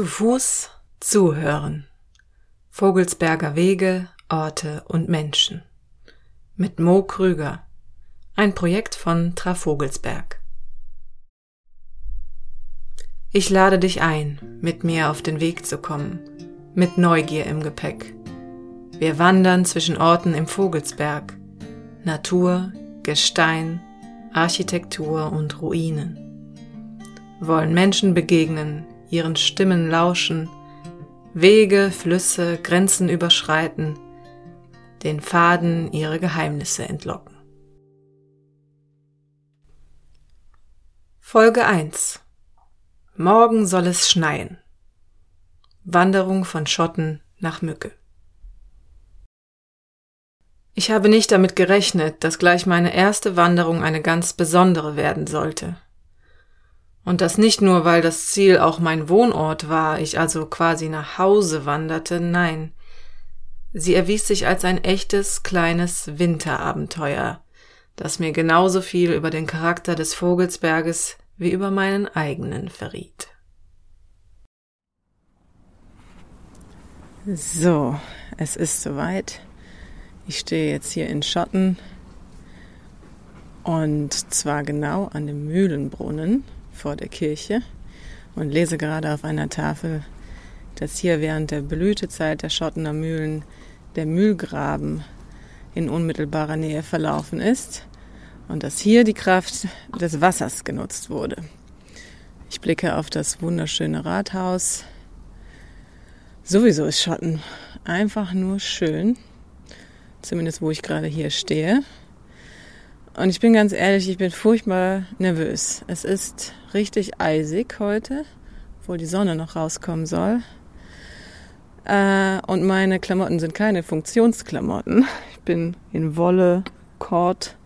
Zu Fuß zuhören. Vogelsberger Wege, Orte und Menschen. Mit Mo Krüger. Ein Projekt von Trafogelsberg. Ich lade dich ein, mit mir auf den Weg zu kommen, mit Neugier im Gepäck. Wir wandern zwischen Orten im Vogelsberg, Natur, Gestein, Architektur und Ruinen. Wollen Menschen begegnen, ihren Stimmen lauschen, Wege, Flüsse, Grenzen überschreiten, den Faden ihre Geheimnisse entlocken. Folge 1 Morgen soll es schneien. Wanderung von Schotten nach Mücke. Ich habe nicht damit gerechnet, dass gleich meine erste Wanderung eine ganz besondere werden sollte. Und das nicht nur, weil das Ziel auch mein Wohnort war, ich also quasi nach Hause wanderte, nein. Sie erwies sich als ein echtes kleines Winterabenteuer, das mir genauso viel über den Charakter des Vogelsberges wie über meinen eigenen verriet. So, es ist soweit. Ich stehe jetzt hier in Schotten und zwar genau an dem Mühlenbrunnen vor der Kirche und lese gerade auf einer Tafel, dass hier während der Blütezeit der Schottener Mühlen der Mühlgraben in unmittelbarer Nähe verlaufen ist und dass hier die Kraft des Wassers genutzt wurde. Ich blicke auf das wunderschöne Rathaus. Sowieso ist Schotten einfach nur schön, zumindest wo ich gerade hier stehe. Und ich bin ganz ehrlich, ich bin furchtbar nervös. Es ist richtig eisig heute, obwohl die Sonne noch rauskommen soll. Äh, und meine Klamotten sind keine Funktionsklamotten. Ich bin in Wolle, Kord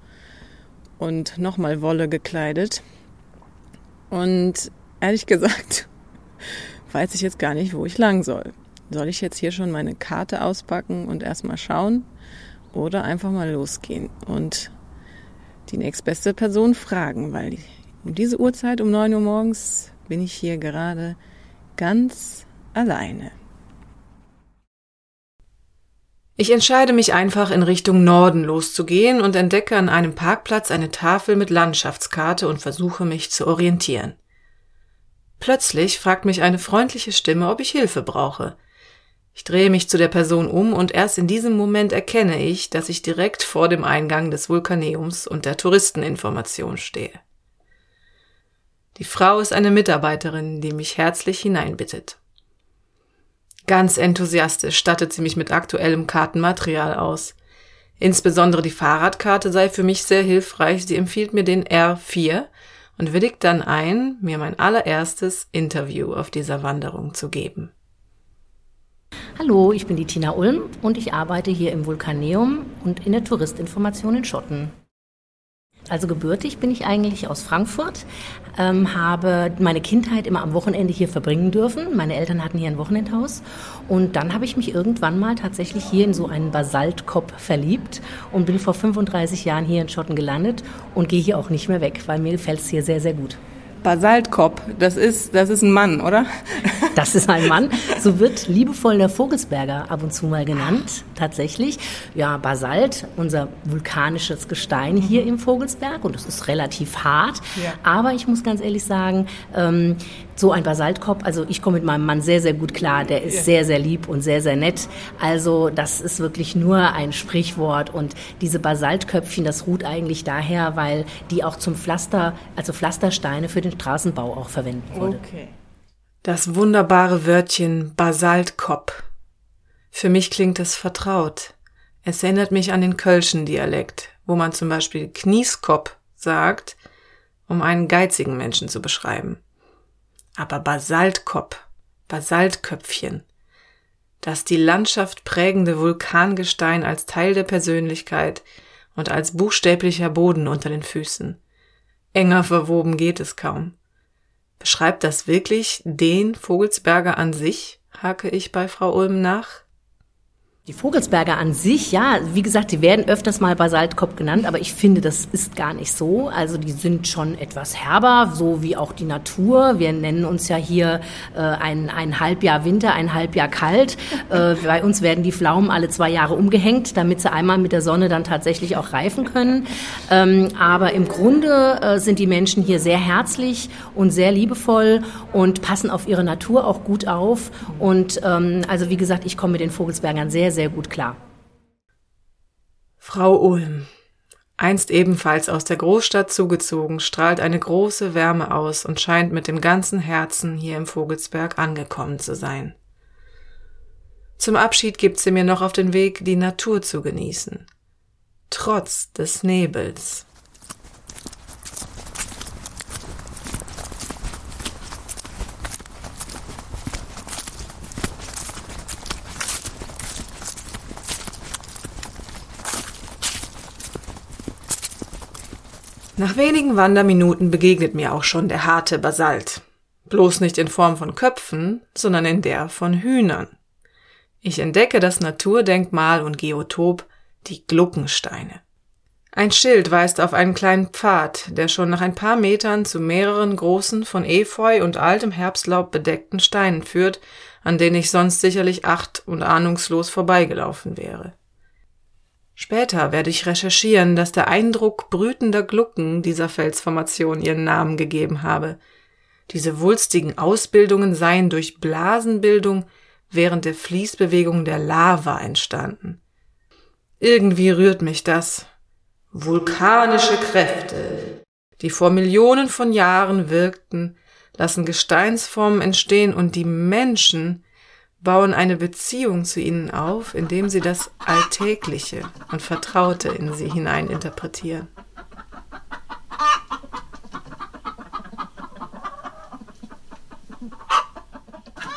und nochmal Wolle gekleidet. Und ehrlich gesagt, weiß ich jetzt gar nicht, wo ich lang soll. Soll ich jetzt hier schon meine Karte auspacken und erstmal schauen? Oder einfach mal losgehen und die nächstbeste Person fragen, weil um diese Uhrzeit, um 9 Uhr morgens, bin ich hier gerade ganz alleine. Ich entscheide mich einfach in Richtung Norden loszugehen und entdecke an einem Parkplatz eine Tafel mit Landschaftskarte und versuche mich zu orientieren. Plötzlich fragt mich eine freundliche Stimme, ob ich Hilfe brauche. Ich drehe mich zu der Person um und erst in diesem Moment erkenne ich, dass ich direkt vor dem Eingang des Vulkaneums und der Touristeninformation stehe. Die Frau ist eine Mitarbeiterin, die mich herzlich hineinbittet. Ganz enthusiastisch stattet sie mich mit aktuellem Kartenmaterial aus. Insbesondere die Fahrradkarte sei für mich sehr hilfreich. Sie empfiehlt mir den R4 und willigt dann ein, mir mein allererstes Interview auf dieser Wanderung zu geben. Hallo, ich bin die Tina Ulm und ich arbeite hier im Vulkaneum und in der Touristinformation in Schotten. Also gebürtig bin ich eigentlich aus Frankfurt, ähm, habe meine Kindheit immer am Wochenende hier verbringen dürfen. Meine Eltern hatten hier ein Wochenendhaus und dann habe ich mich irgendwann mal tatsächlich hier in so einen Basaltkopf verliebt und bin vor 35 Jahren hier in Schotten gelandet und gehe hier auch nicht mehr weg, weil mir gefällt es hier sehr, sehr gut. Basaltkopf, das ist, das ist ein Mann, oder? Das ist ein Mann. So wird liebevoll der Vogelsberger ab und zu mal genannt, tatsächlich. Ja, Basalt, unser vulkanisches Gestein hier im Vogelsberg und es ist relativ hart. Ja. Aber ich muss ganz ehrlich sagen, ähm, so ein Basaltkopf, also ich komme mit meinem Mann sehr, sehr gut klar. Der ist ja. sehr, sehr lieb und sehr, sehr nett. Also das ist wirklich nur ein Sprichwort. Und diese Basaltköpfchen, das ruht eigentlich daher, weil die auch zum Pflaster, also Pflastersteine für den Straßenbau auch verwenden wurde. Okay. Das wunderbare Wörtchen Basaltkopf. Für mich klingt es vertraut. Es erinnert mich an den Kölschen Dialekt, wo man zum Beispiel Knieskop sagt, um einen geizigen Menschen zu beschreiben. Aber Basaltkopf, Basaltköpfchen, das die Landschaft prägende Vulkangestein als Teil der Persönlichkeit und als buchstäblicher Boden unter den Füßen. Enger verwoben geht es kaum. Beschreibt das wirklich den Vogelsberger an sich? hake ich bei Frau Ulm nach. Die Vogelsberger an sich, ja, wie gesagt, die werden öfters mal Basaltkopf genannt, aber ich finde, das ist gar nicht so. Also die sind schon etwas herber, so wie auch die Natur. Wir nennen uns ja hier äh, ein, ein Halbjahr Winter, ein Halbjahr kalt. Äh, bei uns werden die Pflaumen alle zwei Jahre umgehängt, damit sie einmal mit der Sonne dann tatsächlich auch reifen können. Ähm, aber im Grunde äh, sind die Menschen hier sehr herzlich und sehr liebevoll und passen auf ihre Natur auch gut auf. Und ähm, also wie gesagt, ich komme mit den Vogelsbergern sehr, sehr gut klar. Frau Ulm. Einst ebenfalls aus der Großstadt zugezogen, strahlt eine große Wärme aus und scheint mit dem ganzen Herzen hier im Vogelsberg angekommen zu sein. Zum Abschied gibt sie mir noch auf den Weg, die Natur zu genießen. Trotz des Nebels. Nach wenigen Wanderminuten begegnet mir auch schon der harte Basalt. Bloß nicht in Form von Köpfen, sondern in der von Hühnern. Ich entdecke das Naturdenkmal und Geotop, die Gluckensteine. Ein Schild weist auf einen kleinen Pfad, der schon nach ein paar Metern zu mehreren großen, von Efeu und altem Herbstlaub bedeckten Steinen führt, an denen ich sonst sicherlich acht und ahnungslos vorbeigelaufen wäre. Später werde ich recherchieren, dass der Eindruck brütender Glucken dieser Felsformation ihren Namen gegeben habe. Diese wulstigen Ausbildungen seien durch Blasenbildung während der Fließbewegung der Lava entstanden. Irgendwie rührt mich das. Vulkanische Kräfte, die vor Millionen von Jahren wirkten, lassen Gesteinsformen entstehen und die Menschen bauen eine Beziehung zu ihnen auf, indem sie das Alltägliche und Vertraute in sie hinein interpretieren.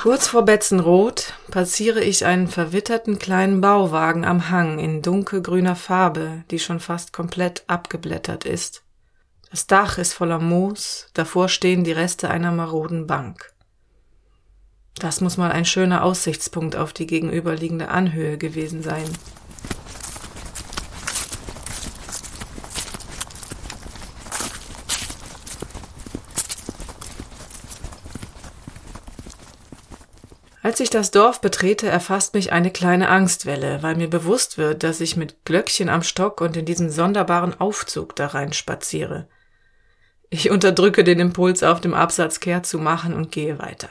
Kurz vor Betzenroth passiere ich einen verwitterten kleinen Bauwagen am Hang in dunkelgrüner Farbe, die schon fast komplett abgeblättert ist. Das Dach ist voller Moos, davor stehen die Reste einer maroden Bank. Das muss mal ein schöner Aussichtspunkt auf die gegenüberliegende Anhöhe gewesen sein. Als ich das Dorf betrete, erfasst mich eine kleine Angstwelle, weil mir bewusst wird, dass ich mit Glöckchen am Stock und in diesem sonderbaren Aufzug da rein spaziere. Ich unterdrücke den Impuls, auf dem Absatz kehrt zu machen und gehe weiter.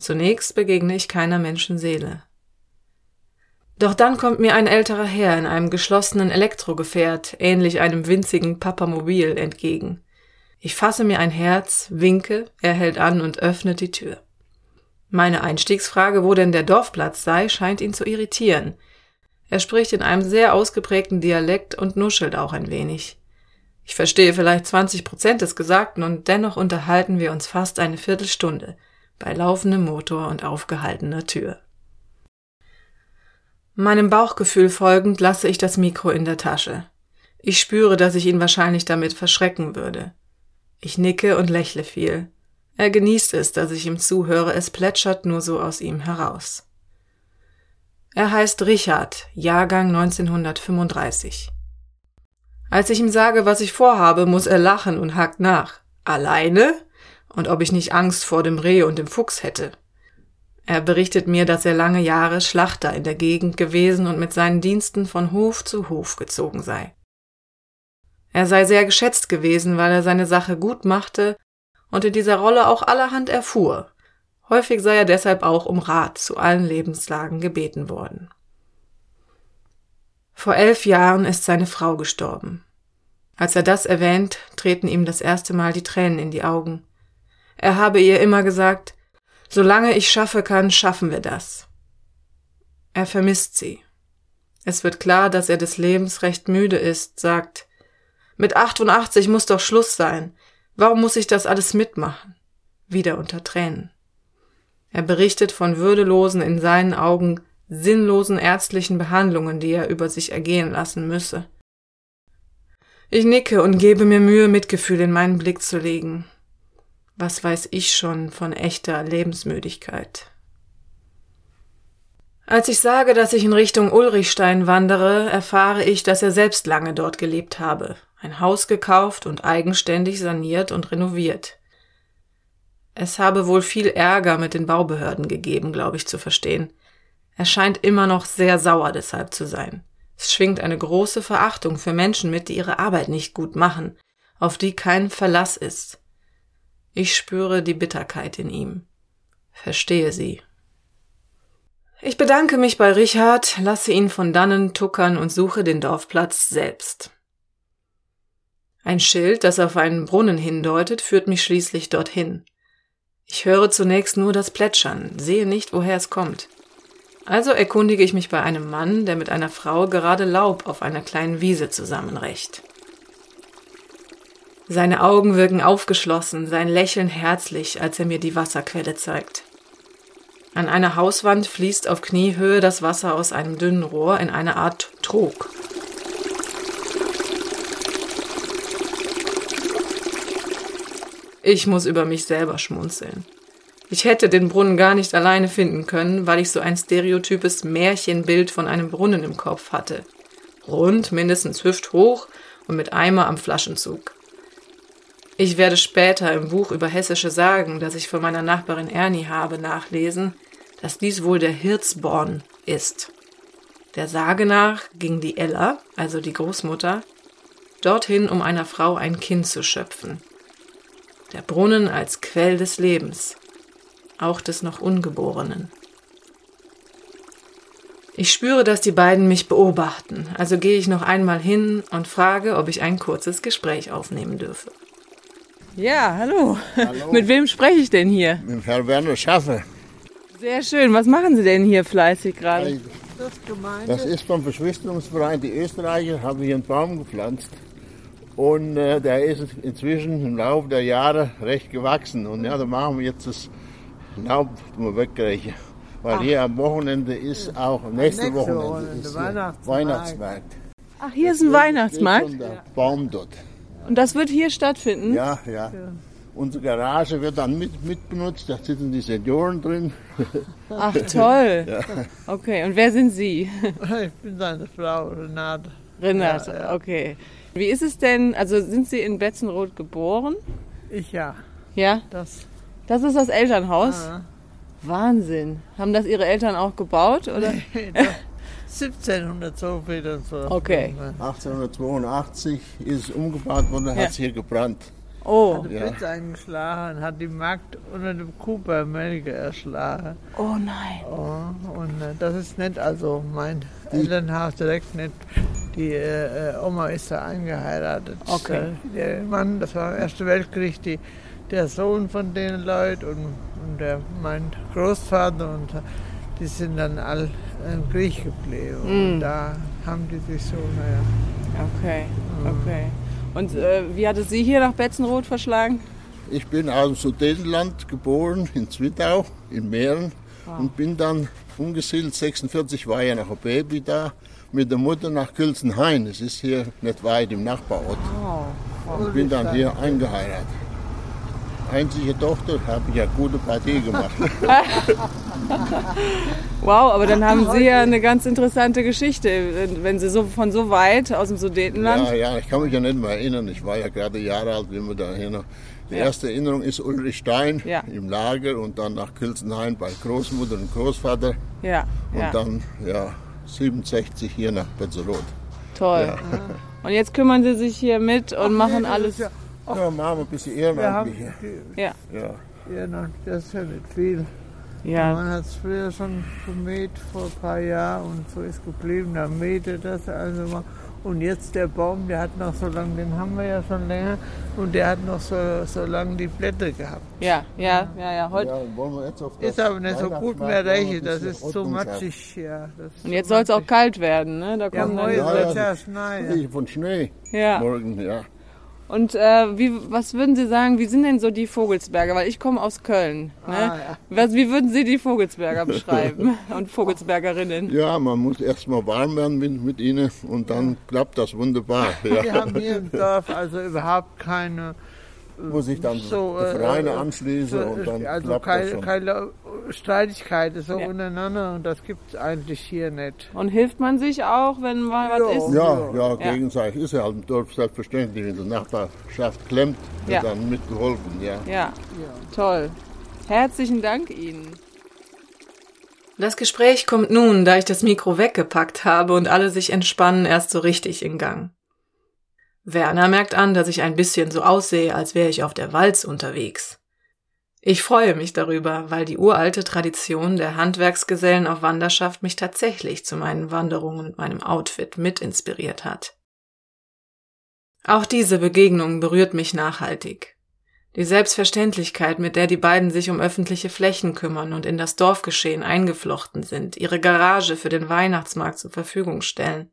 Zunächst begegne ich keiner Menschenseele. Doch dann kommt mir ein älterer Herr in einem geschlossenen Elektrogefährt, ähnlich einem winzigen Papamobil, entgegen. Ich fasse mir ein Herz, winke, er hält an und öffnet die Tür. Meine Einstiegsfrage, wo denn der Dorfplatz sei, scheint ihn zu irritieren. Er spricht in einem sehr ausgeprägten Dialekt und nuschelt auch ein wenig. Ich verstehe vielleicht 20 Prozent des Gesagten und dennoch unterhalten wir uns fast eine Viertelstunde – bei laufendem Motor und aufgehaltener Tür. Meinem Bauchgefühl folgend lasse ich das Mikro in der Tasche. Ich spüre, dass ich ihn wahrscheinlich damit verschrecken würde. Ich nicke und lächle viel. Er genießt es, dass ich ihm zuhöre, es plätschert nur so aus ihm heraus. Er heißt Richard, Jahrgang 1935. Als ich ihm sage, was ich vorhabe, muss er lachen und hakt nach. Alleine? Und ob ich nicht Angst vor dem Reh und dem Fuchs hätte. Er berichtet mir, dass er lange Jahre Schlachter in der Gegend gewesen und mit seinen Diensten von Hof zu Hof gezogen sei. Er sei sehr geschätzt gewesen, weil er seine Sache gut machte und in dieser Rolle auch allerhand erfuhr. Häufig sei er deshalb auch um Rat zu allen Lebenslagen gebeten worden. Vor elf Jahren ist seine Frau gestorben. Als er das erwähnt, treten ihm das erste Mal die Tränen in die Augen. Er habe ihr immer gesagt, solange ich schaffe kann, schaffen wir das. Er vermisst sie. Es wird klar, dass er des Lebens recht müde ist, sagt, mit 88 muss doch Schluss sein. Warum muss ich das alles mitmachen? Wieder unter Tränen. Er berichtet von würdelosen, in seinen Augen sinnlosen ärztlichen Behandlungen, die er über sich ergehen lassen müsse. Ich nicke und gebe mir Mühe, Mitgefühl in meinen Blick zu legen. Was weiß ich schon von echter Lebensmüdigkeit? Als ich sage, dass ich in Richtung Ulrichstein wandere, erfahre ich, dass er selbst lange dort gelebt habe, ein Haus gekauft und eigenständig saniert und renoviert. Es habe wohl viel Ärger mit den Baubehörden gegeben, glaube ich zu verstehen. Er scheint immer noch sehr sauer deshalb zu sein. Es schwingt eine große Verachtung für Menschen mit, die ihre Arbeit nicht gut machen, auf die kein Verlass ist. Ich spüre die Bitterkeit in ihm. Verstehe sie. Ich bedanke mich bei Richard, lasse ihn von dannen tuckern und suche den Dorfplatz selbst. Ein Schild, das auf einen Brunnen hindeutet, führt mich schließlich dorthin. Ich höre zunächst nur das Plätschern, sehe nicht, woher es kommt. Also erkundige ich mich bei einem Mann, der mit einer Frau gerade Laub auf einer kleinen Wiese zusammenrecht. Seine Augen wirken aufgeschlossen, sein Lächeln herzlich, als er mir die Wasserquelle zeigt. An einer Hauswand fließt auf Kniehöhe das Wasser aus einem dünnen Rohr in eine Art Trog. Ich muss über mich selber schmunzeln. Ich hätte den Brunnen gar nicht alleine finden können, weil ich so ein stereotypes Märchenbild von einem Brunnen im Kopf hatte. Rund, mindestens hüfthoch und mit Eimer am Flaschenzug. Ich werde später im Buch über hessische Sagen, das ich von meiner Nachbarin Ernie habe, nachlesen, dass dies wohl der Hirzborn ist. Der Sage nach ging die Ella, also die Großmutter, dorthin, um einer Frau ein Kind zu schöpfen. Der Brunnen als Quell des Lebens, auch des noch Ungeborenen. Ich spüre, dass die beiden mich beobachten, also gehe ich noch einmal hin und frage, ob ich ein kurzes Gespräch aufnehmen dürfe. Ja, hallo. Hallo. Mit wem spreche ich denn hier? Mit Herrn Werner Schaffer. Sehr schön. Was machen Sie denn hier fleißig gerade? Das ist vom Verschwisterungsverein Die Österreicher, haben hier einen Baum gepflanzt. Und äh, der ist inzwischen im Laufe der Jahre recht gewachsen. Und ja, da machen wir jetzt das Laub mal wegkriegen. Weil hier am Wochenende ist auch, nächste, Nächste Wochenende, Wochenende, ist Weihnachtsmarkt. Weihnachtsmarkt. Ach, hier ist ein Weihnachtsmarkt. der Baum dort. Und das wird hier stattfinden? Ja, ja. Unsere Garage wird dann mit, mit benutzt, da sitzen die Senioren drin. Ach, toll. Okay, und wer sind Sie? Ich bin seine Frau, Renate. Renate, Ja, ja. okay. Wie ist es denn, also sind Sie in Betzenroth geboren? Ich ja. Ja? Das. Das ist das Elternhaus? Ah. Wahnsinn. Haben das Ihre Eltern auch gebaut? Oder? das 1700 so viel und so. Okay. 1882 ist es umgebaut worden, Ja. hat es hier gebrannt. Oh, Hat die Ja. Blitz eingeschlagen, hat die Magd unter dem Cooper Melke erschlagen. oh nein. Oh, und äh, das ist nicht, also mein Elternhaus direkt nicht. Die äh, äh, Oma ist da eingeheiratet. Okay. Äh, Der Mann, das war im Ersten Weltkrieg, die, der Sohn von den Leuten und, und der, mein Großvater und äh, die sind dann all im Krieg geblieben. Mm. Und da haben die sich so, naja. Okay, okay. Und äh, wie hat es Sie hier nach Betzenroth verschlagen? Ich bin aus dem Sudetenland geboren, in Zwittau, in Mähren. Und bin dann umgesiedelt, 46 war ja noch ein Baby da, mit der Mutter nach Külsenhain. Das ist hier nicht weit im Nachbarort. Und bin dann hier eingeheiratet. Einzige Tochter, habe ich ja gute Partie gemacht. Wow, aber dann haben Sie ja eine ganz interessante Geschichte, wenn- Sie so von so weit aus dem Sudetenland. Ja, ja, ich kann mich ja nicht mehr erinnern. Ich war ja gerade Jahre alt, wie wir da hier noch. Die erste Erinnerung ist Ulrich Stein Ja. im Lager und dann nach Külsenhain bei Großmutter und Großvater. Ja, Und ja. dann, ja, 67 hier nach Betzeroth. toll. Ja. Und jetzt kümmern Sie sich hier mit und machen alles. Ja, Ja, machen wir ein bisschen wir haben, ehrenamtlich hier. Ja, Ja. ja, das ist ja nicht viel. ja. Man hat es früher schon gemäht vor ein paar Jahren und so ist geblieben. Da mäht er das also mal. Und jetzt der Baum, der hat noch so lange, den haben wir ja schon länger, und der hat noch so, so lange die Blätter gehabt. Ja, ja, ja, ja. Heute. Ja, Ist aber nicht so gut mehr reiche, das ist so Ordnung schaffen. matschig. Ja, das ist Und so jetzt soll es auch kalt werden, ne? Da Ja, kommen morgen Ja, wird ja. ja schneien. Ich von Schnee ja. morgen, ja. Und äh, wie, was würden Sie sagen, wie sind denn so die Vogelsberger? Weil ich komme aus Köln. Ne? Ah, ja. was, wie würden Sie die Vogelsberger beschreiben und Vogelsbergerinnen? Ja, man muss erst mal warm werden mit, mit ihnen und dann klappt das wunderbar. Wir Ja. haben hier im Dorf also überhaupt keine wo sich dann so, äh, Vereine äh, anschließen so, und dann also klappt das keine, schon. keine Streitigkeiten so Ja. untereinander und das gibt es eigentlich hier nicht. Und hilft man sich auch, wenn mal was Ja. ist? Ja, ja, Ja. gegenseitig ist ja halt im Dorf selbstverständlich. Wenn die Nachbarschaft klemmt, wird Ja. dann mitgeholfen, ja. Ja, toll. Herzlichen Dank Ihnen. Das Gespräch kommt nun, da ich das Mikro weggepackt habe und alle sich entspannen, erst so richtig in Gang. Werner merkt an, dass ich ein bisschen so aussehe, als wäre ich auf der Walz unterwegs. Ich freue mich darüber, weil die uralte Tradition der Handwerksgesellen auf Wanderschaft mich tatsächlich zu meinen Wanderungen und meinem Outfit mit inspiriert hat. Auch diese Begegnung berührt mich nachhaltig. Die Selbstverständlichkeit, mit der die beiden sich um öffentliche Flächen kümmern und in das Dorfgeschehen eingeflochten sind, ihre Garage für den Weihnachtsmarkt zur Verfügung stellen.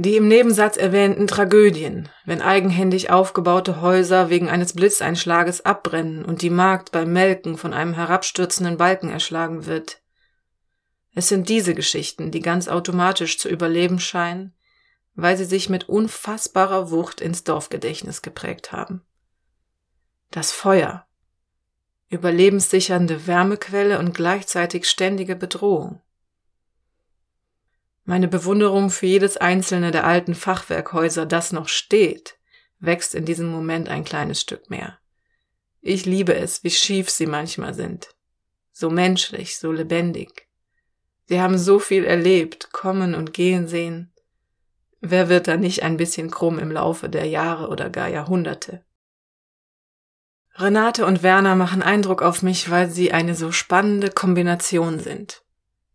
Die im Nebensatz erwähnten Tragödien, wenn eigenhändig aufgebaute Häuser wegen eines Blitzeinschlages abbrennen und die Magd beim Melken von einem herabstürzenden Balken erschlagen wird. Es sind diese Geschichten, die ganz automatisch zu überleben scheinen, weil sie sich mit unfassbarer Wucht ins Dorfgedächtnis geprägt haben. Das Feuer. Überlebenssichernde Wärmequelle und gleichzeitig ständige Bedrohung. Meine Bewunderung für jedes einzelne der alten Fachwerkhäuser, das noch steht, wächst in diesem Moment ein kleines Stück mehr. Ich liebe es, wie schief sie manchmal sind. So menschlich, so lebendig. Sie haben so viel erlebt, kommen und gehen sehen. Wer wird da nicht ein bisschen krumm im Laufe der Jahre oder gar Jahrhunderte? Renate und Werner machen Eindruck auf mich, weil sie eine so spannende Kombination sind.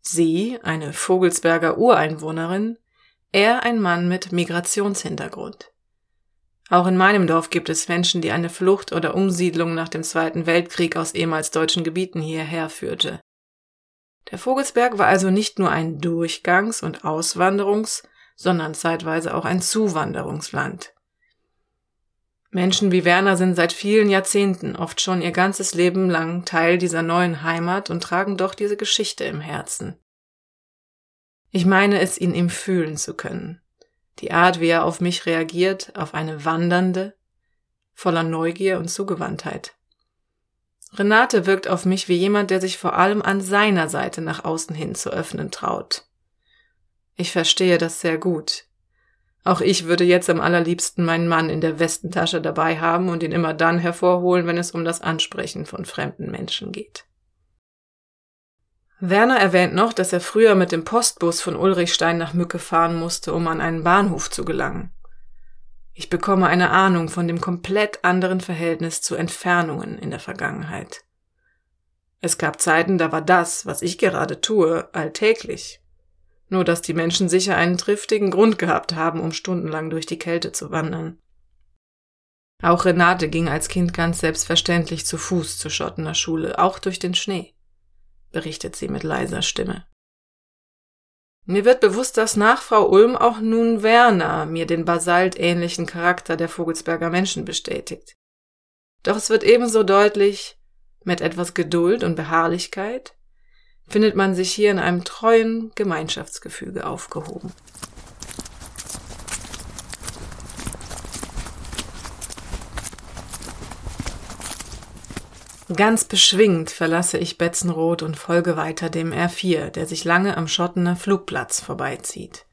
Sie, eine Vogelsberger Ureinwohnerin, er ein Mann mit Migrationshintergrund. Auch in meinem Dorf gibt es Menschen, die eine Flucht oder Umsiedlung nach dem Zweiten Weltkrieg aus ehemals deutschen Gebieten hierher führte. Der Vogelsberg war also nicht nur ein Durchgangs- und Auswanderungs-, sondern zeitweise auch ein Zuwanderungsland. Menschen wie Werner sind seit vielen Jahrzehnten, oft schon ihr ganzes Leben lang Teil dieser neuen Heimat und tragen doch diese Geschichte im Herzen. Ich meine es, ihn ihm fühlen zu können. Die Art, wie er auf mich reagiert, auf eine wandernde, voller Neugier und Zugewandtheit. Renate wirkt auf mich wie jemand, der sich vor allem an seiner Seite nach außen hin zu öffnen traut. Ich verstehe das sehr gut. Auch ich würde jetzt am allerliebsten meinen Mann in der Westentasche dabei haben und ihn immer dann hervorholen, wenn es um das Ansprechen von fremden Menschen geht. Werner erwähnt noch, dass er früher mit dem Postbus von Ulrichstein nach Mücke fahren musste, um an einen Bahnhof zu gelangen. Ich bekomme eine Ahnung von dem komplett anderen Verhältnis zu Entfernungen in der Vergangenheit. Es gab Zeiten, da war das, was ich gerade tue, alltäglich. Nur dass die Menschen sicher einen triftigen Grund gehabt haben, um stundenlang durch die Kälte zu wandern. Auch Renate ging als Kind ganz selbstverständlich zu Fuß zur Schottener Schule, auch durch den Schnee, berichtet sie mit leiser Stimme. Mir wird bewusst, dass nach Frau Ulm auch nun Werner mir den basaltähnlichen Charakter der Vogelsberger Menschen bestätigt. Doch es wird ebenso deutlich, mit etwas Geduld und Beharrlichkeit findet man sich hier in einem treuen Gemeinschaftsgefüge aufgehoben. Ganz beschwingt verlasse ich Betzenroth und folge weiter dem R4, der sich lange am Schottener Flugplatz vorbeizieht.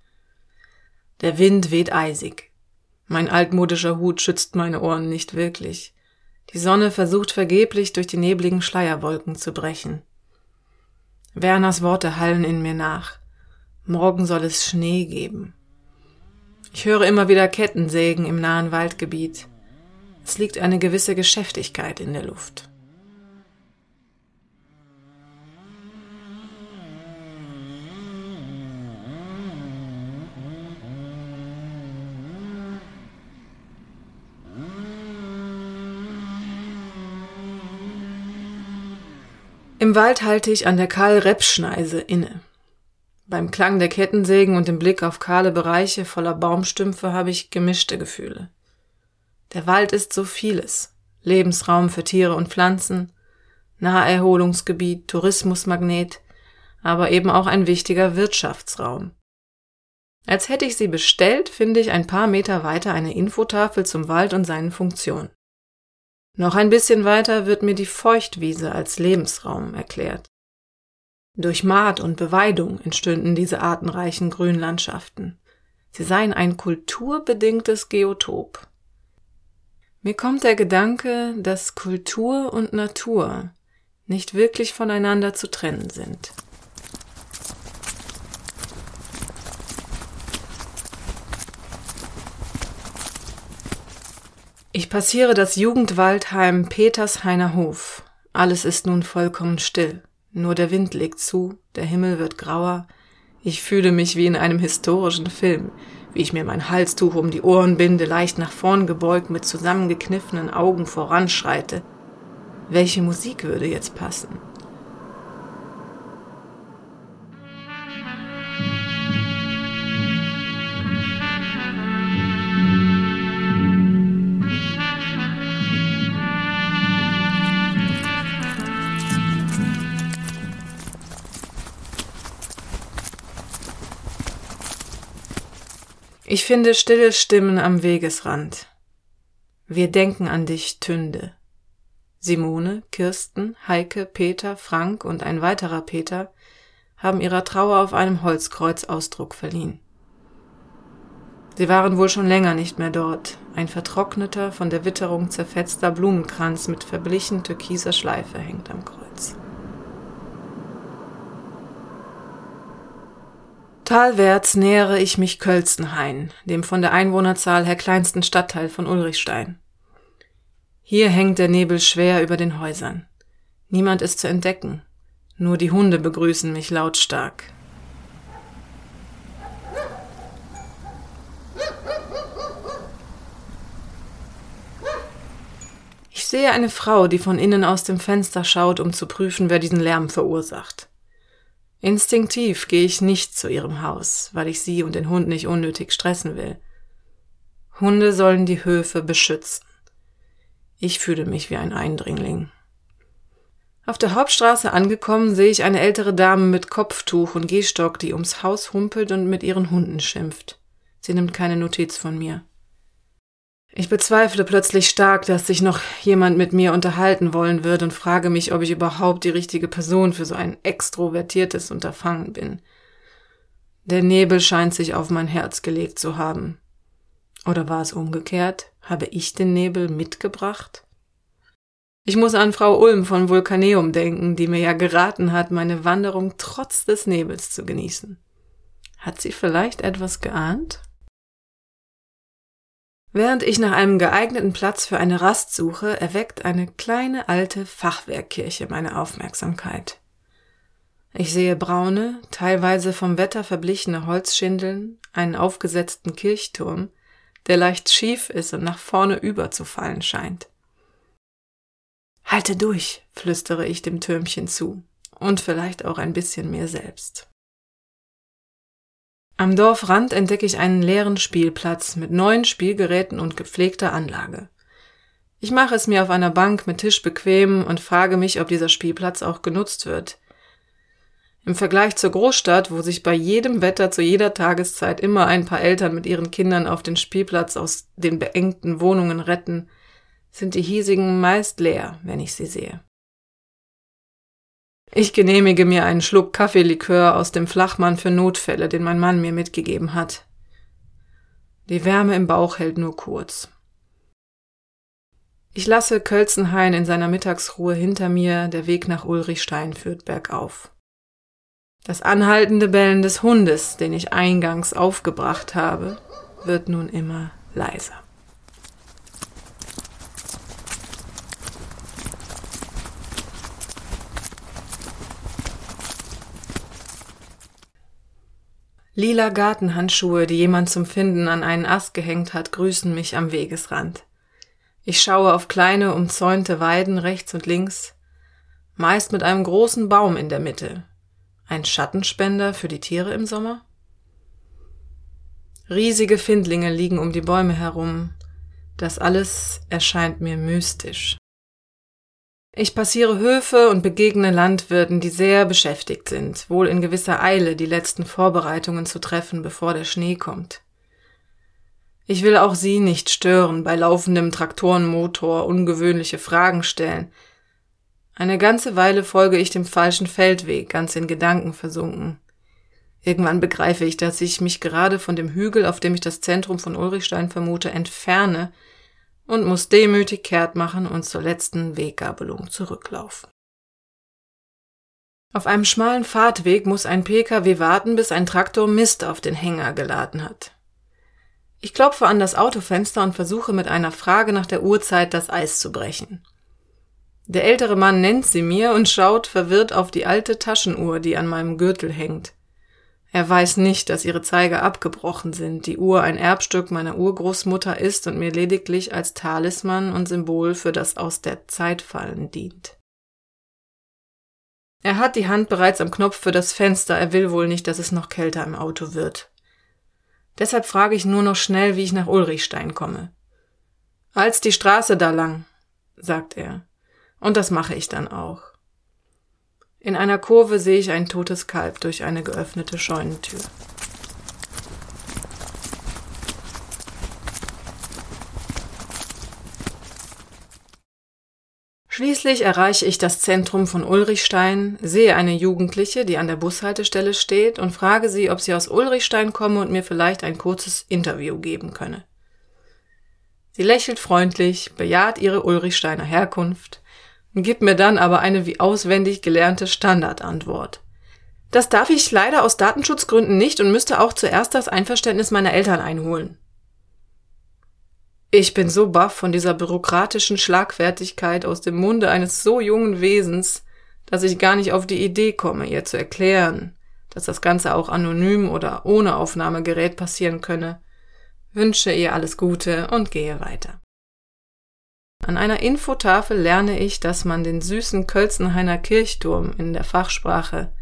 Der Wind weht eisig. Mein altmodischer Hut schützt meine Ohren nicht wirklich. Die Sonne versucht vergeblich durch die nebligen Schleierwolken zu brechen. Werners Worte hallen in mir nach. Morgen soll es Schnee geben. Ich höre immer wieder Kettensägen im nahen Waldgebiet. Es liegt eine gewisse Geschäftigkeit in der Luft. Im Wald halte ich an der Karl-Repp-Schneise inne. Beim Klang der Kettensägen und dem Blick auf kahle Bereiche voller Baumstümpfe habe ich gemischte Gefühle. Der Wald ist so vieles. Lebensraum für Tiere und Pflanzen, Naherholungsgebiet, Tourismusmagnet, aber eben auch ein wichtiger Wirtschaftsraum. Als hätte ich sie bestellt, finde ich ein paar Meter weiter eine Infotafel zum Wald und seinen Funktionen. Noch ein bisschen weiter wird mir die Feuchtwiese als Lebensraum erklärt. Durch Maat und Beweidung entstünden diese artenreichen Grünlandschaften. Sie seien ein kulturbedingtes Geotop. Mir kommt der Gedanke, dass Kultur und Natur nicht wirklich voneinander zu trennen sind. Ich passiere das Jugendwaldheim Petershainer Hof. Alles ist nun vollkommen still. Nur der Wind legt zu, der Himmel wird grauer. Ich fühle mich wie in einem historischen Film, wie ich mir mein Halstuch um die Ohren binde, leicht nach vorn gebeugt, mit zusammengekniffenen Augen voranschreite. Welche Musik würde jetzt passen? Ich finde stille Stimmen am Wegesrand. Wir denken an dich, Tünde. Simone, Kirsten, Heike, Peter, Frank und ein weiterer Peter haben ihrer Trauer auf einem Holzkreuz Ausdruck verliehen. Sie waren wohl schon länger nicht mehr dort, ein vertrockneter, von der Witterung zerfetzter Blumenkranz mit verblichen türkiser Schleife hängt am Kreuz. Talwärts nähere ich mich Kölzenhain, dem von der Einwohnerzahl her kleinsten Stadtteil von Ulrichstein. Hier hängt der Nebel schwer über den Häusern. Niemand ist zu entdecken. Nur die Hunde begrüßen mich lautstark. Ich sehe eine Frau, die von innen aus dem Fenster schaut, um zu prüfen, wer diesen Lärm verursacht. Instinktiv gehe ich nicht zu ihrem Haus, weil ich sie und den Hund nicht unnötig stressen will. Hunde sollen die Höfe beschützen. Ich fühle mich wie ein Eindringling. Auf der Hauptstraße angekommen, sehe ich eine ältere Dame mit Kopftuch und Gehstock, die ums Haus humpelt und mit ihren Hunden schimpft. Sie nimmt keine Notiz von mir. Ich bezweifle plötzlich stark, dass sich noch jemand mit mir unterhalten wollen wird und frage mich, ob ich überhaupt die richtige Person für so ein extrovertiertes Unterfangen bin. Der Nebel scheint sich auf mein Herz gelegt zu haben. Oder war es umgekehrt? Habe ich den Nebel mitgebracht? Ich muss an Frau Ulm von Vulkaneum denken, die mir ja geraten hat, meine Wanderung trotz des Nebels zu genießen. Hat sie vielleicht etwas geahnt? Während ich nach einem geeigneten Platz für eine Rast suche, erweckt eine kleine alte Fachwerkkirche meine Aufmerksamkeit. Ich sehe braune, teilweise vom Wetter verblichene Holzschindeln, einen aufgesetzten Kirchturm, der leicht schief ist und nach vorne überzufallen scheint. Halte durch, flüstere ich dem Türmchen zu, und vielleicht auch ein bisschen mir selbst. Am Dorfrand entdecke ich einen leeren Spielplatz mit neuen Spielgeräten und gepflegter Anlage. Ich mache es mir auf einer Bank mit Tisch bequem und frage mich, ob dieser Spielplatz auch genutzt wird. Im Vergleich zur Großstadt, wo sich bei jedem Wetter zu jeder Tageszeit immer ein paar Eltern mit ihren Kindern auf den Spielplatz aus den beengten Wohnungen retten, sind die hiesigen meist leer, wenn ich sie sehe. Ich genehmige mir einen Schluck Kaffeelikör aus dem Flachmann für Notfälle, den mein Mann mir mitgegeben hat. Die Wärme im Bauch hält nur kurz. Ich lasse Kölzenhain in seiner Mittagsruhe hinter mir, der Weg nach Ulrichstein führt bergauf. Das anhaltende Bellen des Hundes, den ich eingangs aufgebracht habe, wird nun immer leiser. Lila Gartenhandschuhe, die jemand zum Finden an einen Ast gehängt hat, grüßen mich am Wegesrand. Ich schaue auf kleine, umzäunte Weiden rechts und links, meist mit einem großen Baum in der Mitte. Ein Schattenspender für die Tiere im Sommer? Riesige Findlinge liegen um die Bäume herum. Das alles erscheint mir mystisch. Ich passiere Höfe und begegne Landwirten, die sehr beschäftigt sind, wohl in gewisser Eile die letzten Vorbereitungen zu treffen, bevor der Schnee kommt. Ich will auch Sie nicht stören, bei laufendem Traktorenmotor ungewöhnliche Fragen stellen. Eine ganze Weile folge ich dem falschen Feldweg, ganz in Gedanken versunken. Irgendwann begreife ich, dass ich mich gerade von dem Hügel, auf dem ich das Zentrum von Ulrichstein vermute, entferne und muss demütig kehrt machen und zur letzten Weggabelung zurücklaufen. Auf einem schmalen Fahrtweg muss ein Pkw warten, bis ein Traktor Mist auf den Hänger geladen hat. Ich klopfe an das Autofenster und versuche mit einer Frage nach der Uhrzeit das Eis zu brechen. Der ältere Mann nennt sie mir und schaut verwirrt auf die alte Taschenuhr, die an meinem Gürtel hängt. Er weiß nicht, dass ihre Zeiger abgebrochen sind, die Uhr ein Erbstück meiner Urgroßmutter ist und mir lediglich als Talisman und Symbol für das aus der Zeit fallen dient. Er hat die Hand bereits am Knopf für das Fenster, er will wohl nicht, dass es noch kälter im Auto wird. Deshalb frage ich nur noch schnell, wie ich nach Ulrichstein komme. Als die Straße da lang, sagt er. Und das mache ich dann auch. In einer Kurve sehe ich ein totes Kalb durch eine geöffnete Scheunentür. Schließlich erreiche ich das Zentrum von Ulrichstein, sehe eine Jugendliche, die an der Bushaltestelle steht, und frage sie, ob sie aus Ulrichstein komme und mir vielleicht ein kurzes Interview geben könne. Sie lächelt freundlich, bejaht ihre Ulrichsteiner Herkunft gibt mir dann aber eine wie auswendig gelernte Standardantwort. Das darf ich leider aus Datenschutzgründen nicht und müsste auch zuerst das Einverständnis meiner Eltern einholen. Ich bin so baff von dieser bürokratischen Schlagfertigkeit aus dem Munde eines so jungen Wesens, dass ich gar nicht auf die Idee komme, ihr zu erklären, dass das Ganze auch anonym oder ohne Aufnahmegerät passieren könne, wünsche ihr alles Gute und gehe weiter. An einer Infotafel lerne ich, dass man den süßen Kölzenhainer Kirchturm in der Fachsprache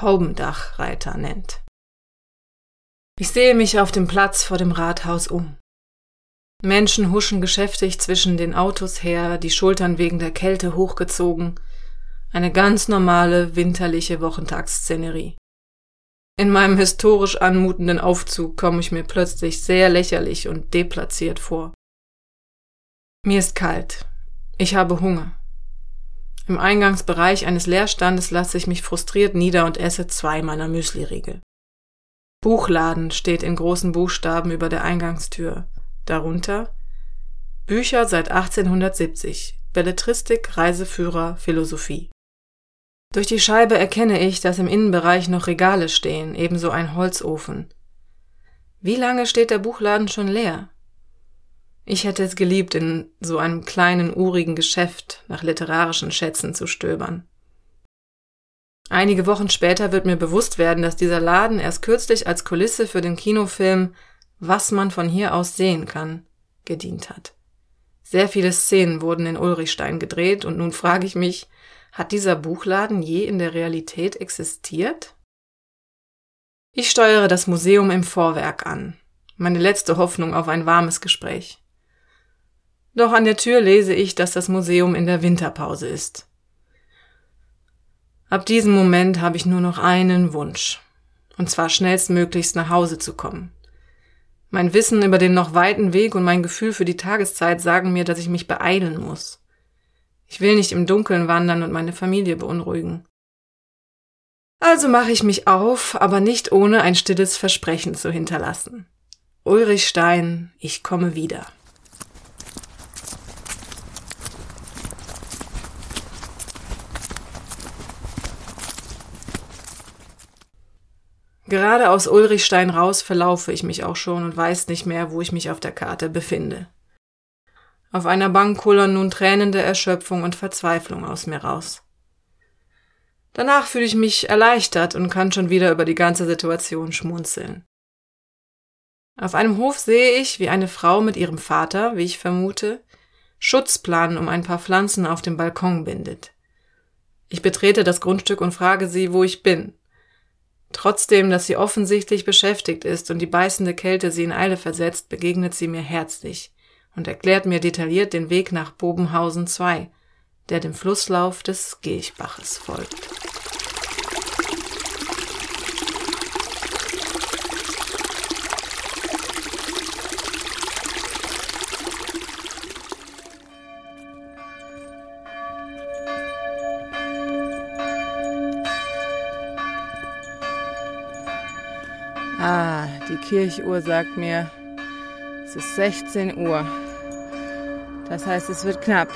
Haubendachreiter nennt. Ich sehe mich auf dem Platz vor dem Rathaus um. Menschen huschen geschäftig zwischen den Autos her, die Schultern wegen der Kälte hochgezogen. Eine ganz normale winterliche Wochentagsszenerie. In meinem historisch anmutenden Aufzug komme ich mir plötzlich sehr lächerlich und deplatziert vor. Mir ist kalt. Ich habe Hunger. Im Eingangsbereich eines Leerstandes lasse ich mich frustriert nieder und esse zwei meiner Müsliriegel. Buchladen steht in großen Buchstaben über der Eingangstür. Darunter Bücher seit 1870, Belletristik, Reiseführer, Philosophie. Durch die Scheibe erkenne ich, dass im Innenbereich noch Regale stehen, ebenso ein Holzofen. Wie lange steht der Buchladen schon leer? Ich hätte es geliebt, in so einem kleinen, urigen Geschäft nach literarischen Schätzen zu stöbern. Einige Wochen später wird mir bewusst werden, dass dieser Laden erst kürzlich als Kulisse für den Kinofilm was man von hier aus sehen kann, gedient hat. Sehr viele Szenen wurden in Ulrichstein gedreht und nun frage ich mich, hat dieser Buchladen je in der Realität existiert? Ich steuere das Museum im Vorwerk an, meine letzte Hoffnung auf ein warmes Gespräch. Doch an der Tür lese ich, dass das Museum in der Winterpause ist. Ab diesem Moment habe ich nur noch einen Wunsch, und zwar schnellstmöglichst nach Hause zu kommen. Mein Wissen über den noch weiten Weg und mein Gefühl für die Tageszeit sagen mir, dass ich mich beeilen muss. Ich will nicht im Dunkeln wandern und meine Familie beunruhigen. Also mache ich mich auf, aber nicht ohne ein stilles Versprechen zu hinterlassen. Ulrich Stein, ich komme wieder. Gerade aus Ulrichstein raus verlaufe ich mich auch schon und weiß nicht mehr, wo ich mich auf der Karte befinde. Auf einer Bank kullern nun Tränen der Erschöpfung und Verzweiflung aus mir raus. Danach fühle ich mich erleichtert und kann schon wieder über die ganze Situation schmunzeln. Auf einem Hof sehe ich, wie eine Frau mit ihrem Vater, wie ich vermute, Schutzplan um ein paar Pflanzen auf dem Balkon bindet. Ich betrete das Grundstück und frage sie, wo ich bin. Trotzdem, dass sie offensichtlich beschäftigt ist und die beißende Kälte sie in Eile versetzt, begegnet sie mir herzlich und erklärt mir detailliert den Weg nach Bobenhausen II, der dem Flusslauf des Gilchbaches folgt. Kirchuhr sagt mir, es ist 16 Uhr. Das heißt, es wird knapp,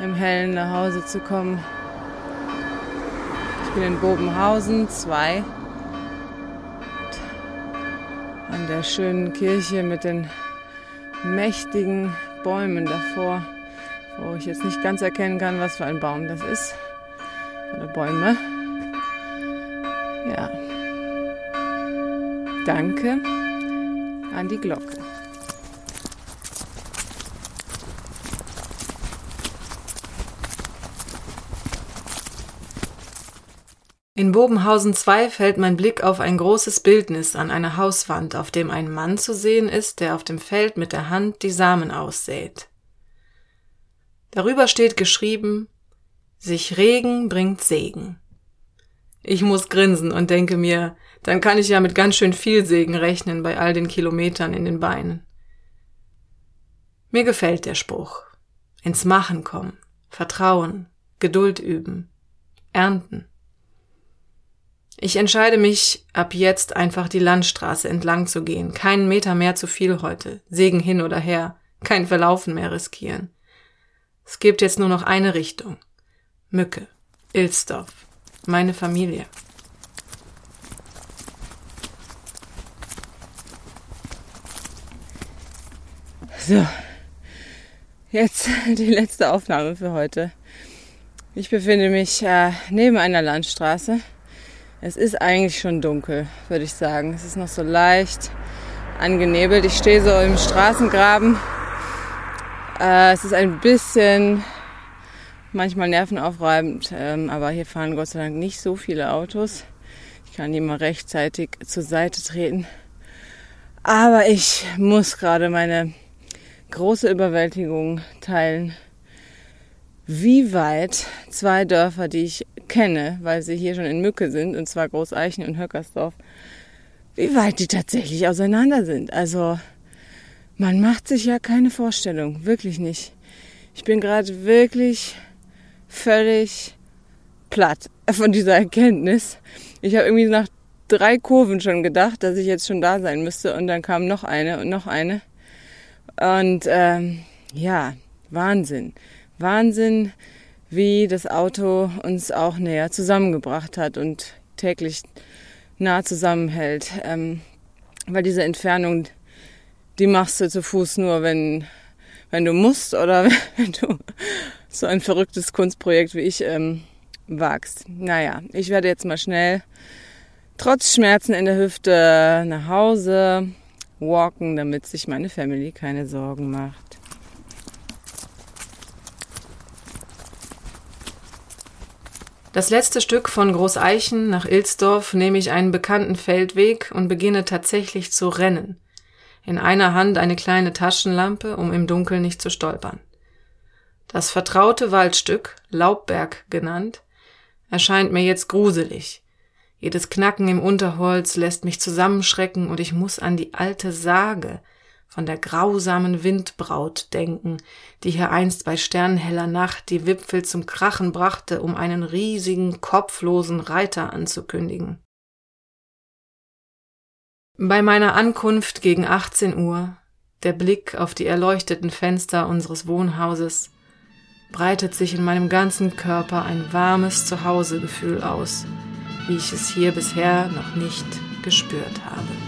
im Hellen nach Hause zu kommen. Ich bin in Bobenhausen 2 an der schönen Kirche mit den mächtigen Bäumen davor, wo ich jetzt nicht ganz erkennen kann, was für ein Baum das ist. Oder Bäume. Danke an die Glocke. In Bobenhausen 2 fällt mein Blick auf ein großes Bildnis an einer Hauswand, auf dem ein Mann zu sehen ist, der auf dem Feld mit der Hand die Samen aussät. Darüber steht geschrieben, sich Regen bringt Segen. Ich muss grinsen und denke mir, dann kann ich ja mit ganz schön viel Segen rechnen bei all den Kilometern in den Beinen. Mir gefällt der Spruch. Ins Machen kommen, Vertrauen, Geduld üben, ernten. Ich entscheide mich, ab jetzt einfach die Landstraße entlang zu gehen. Keinen Meter mehr zu viel heute. Segen hin oder her. Kein Verlaufen mehr riskieren. Es gibt jetzt nur noch eine Richtung. Mücke. Ilsdorf. Meine Familie. So. Jetzt die letzte Aufnahme für heute. Ich befinde mich äh, neben einer Landstraße es ist eigentlich schon dunkel, würde ich sagen. Es ist noch so leicht angenebelt. Ich stehe so im Straßengraben. Äh, es ist ein bisschen manchmal nervenaufreibend, ähm, aber hier fahren Gott sei Dank nicht so viele Autos. Ich kann die mal rechtzeitig zur Seite treten. Aber ich muss gerade meine große Überwältigung teilen, wie weit zwei Dörfer, die ich kenne, weil sie hier schon in Mücke sind, und zwar Großeichen und Höckersdorf, wie weit die tatsächlich auseinander sind. Also man macht sich ja keine Vorstellung, wirklich nicht. Ich bin gerade wirklich völlig platt von dieser Erkenntnis. Ich habe irgendwie nach drei Kurven schon gedacht, dass ich jetzt schon da sein müsste und dann kam noch eine und noch eine. Und ähm, ja, Wahnsinn. Wahnsinn, wie das Auto uns auch näher zusammengebracht hat und täglich nah zusammenhält. Ähm, weil diese Entfernung, die machst du zu Fuß nur, wenn, wenn du musst oder wenn du so ein verrücktes Kunstprojekt wie ich ähm, wagst. Naja, ich werde jetzt mal schnell, trotz Schmerzen in der Hüfte, nach Hause walken, damit sich meine Family keine Sorgen macht. Das letzte Stück von Großeichen nach Ilsdorf nehme ich einen bekannten Feldweg und beginne tatsächlich zu rennen. In einer Hand eine kleine Taschenlampe, um im Dunkeln nicht zu stolpern. Das vertraute Waldstück, Laubberg genannt, erscheint mir jetzt gruselig. Jedes Knacken im Unterholz lässt mich zusammenschrecken und ich muss an die alte Sage, von der grausamen Windbraut denken, die hier einst bei sternheller Nacht die Wipfel zum Krachen brachte, um einen riesigen, kopflosen Reiter anzukündigen. Bei meiner Ankunft gegen 18 Uhr, der Blick auf die erleuchteten Fenster unseres Wohnhauses, breitet sich in meinem ganzen Körper ein warmes Zuhausegefühl aus, wie ich es hier bisher noch nicht gespürt habe.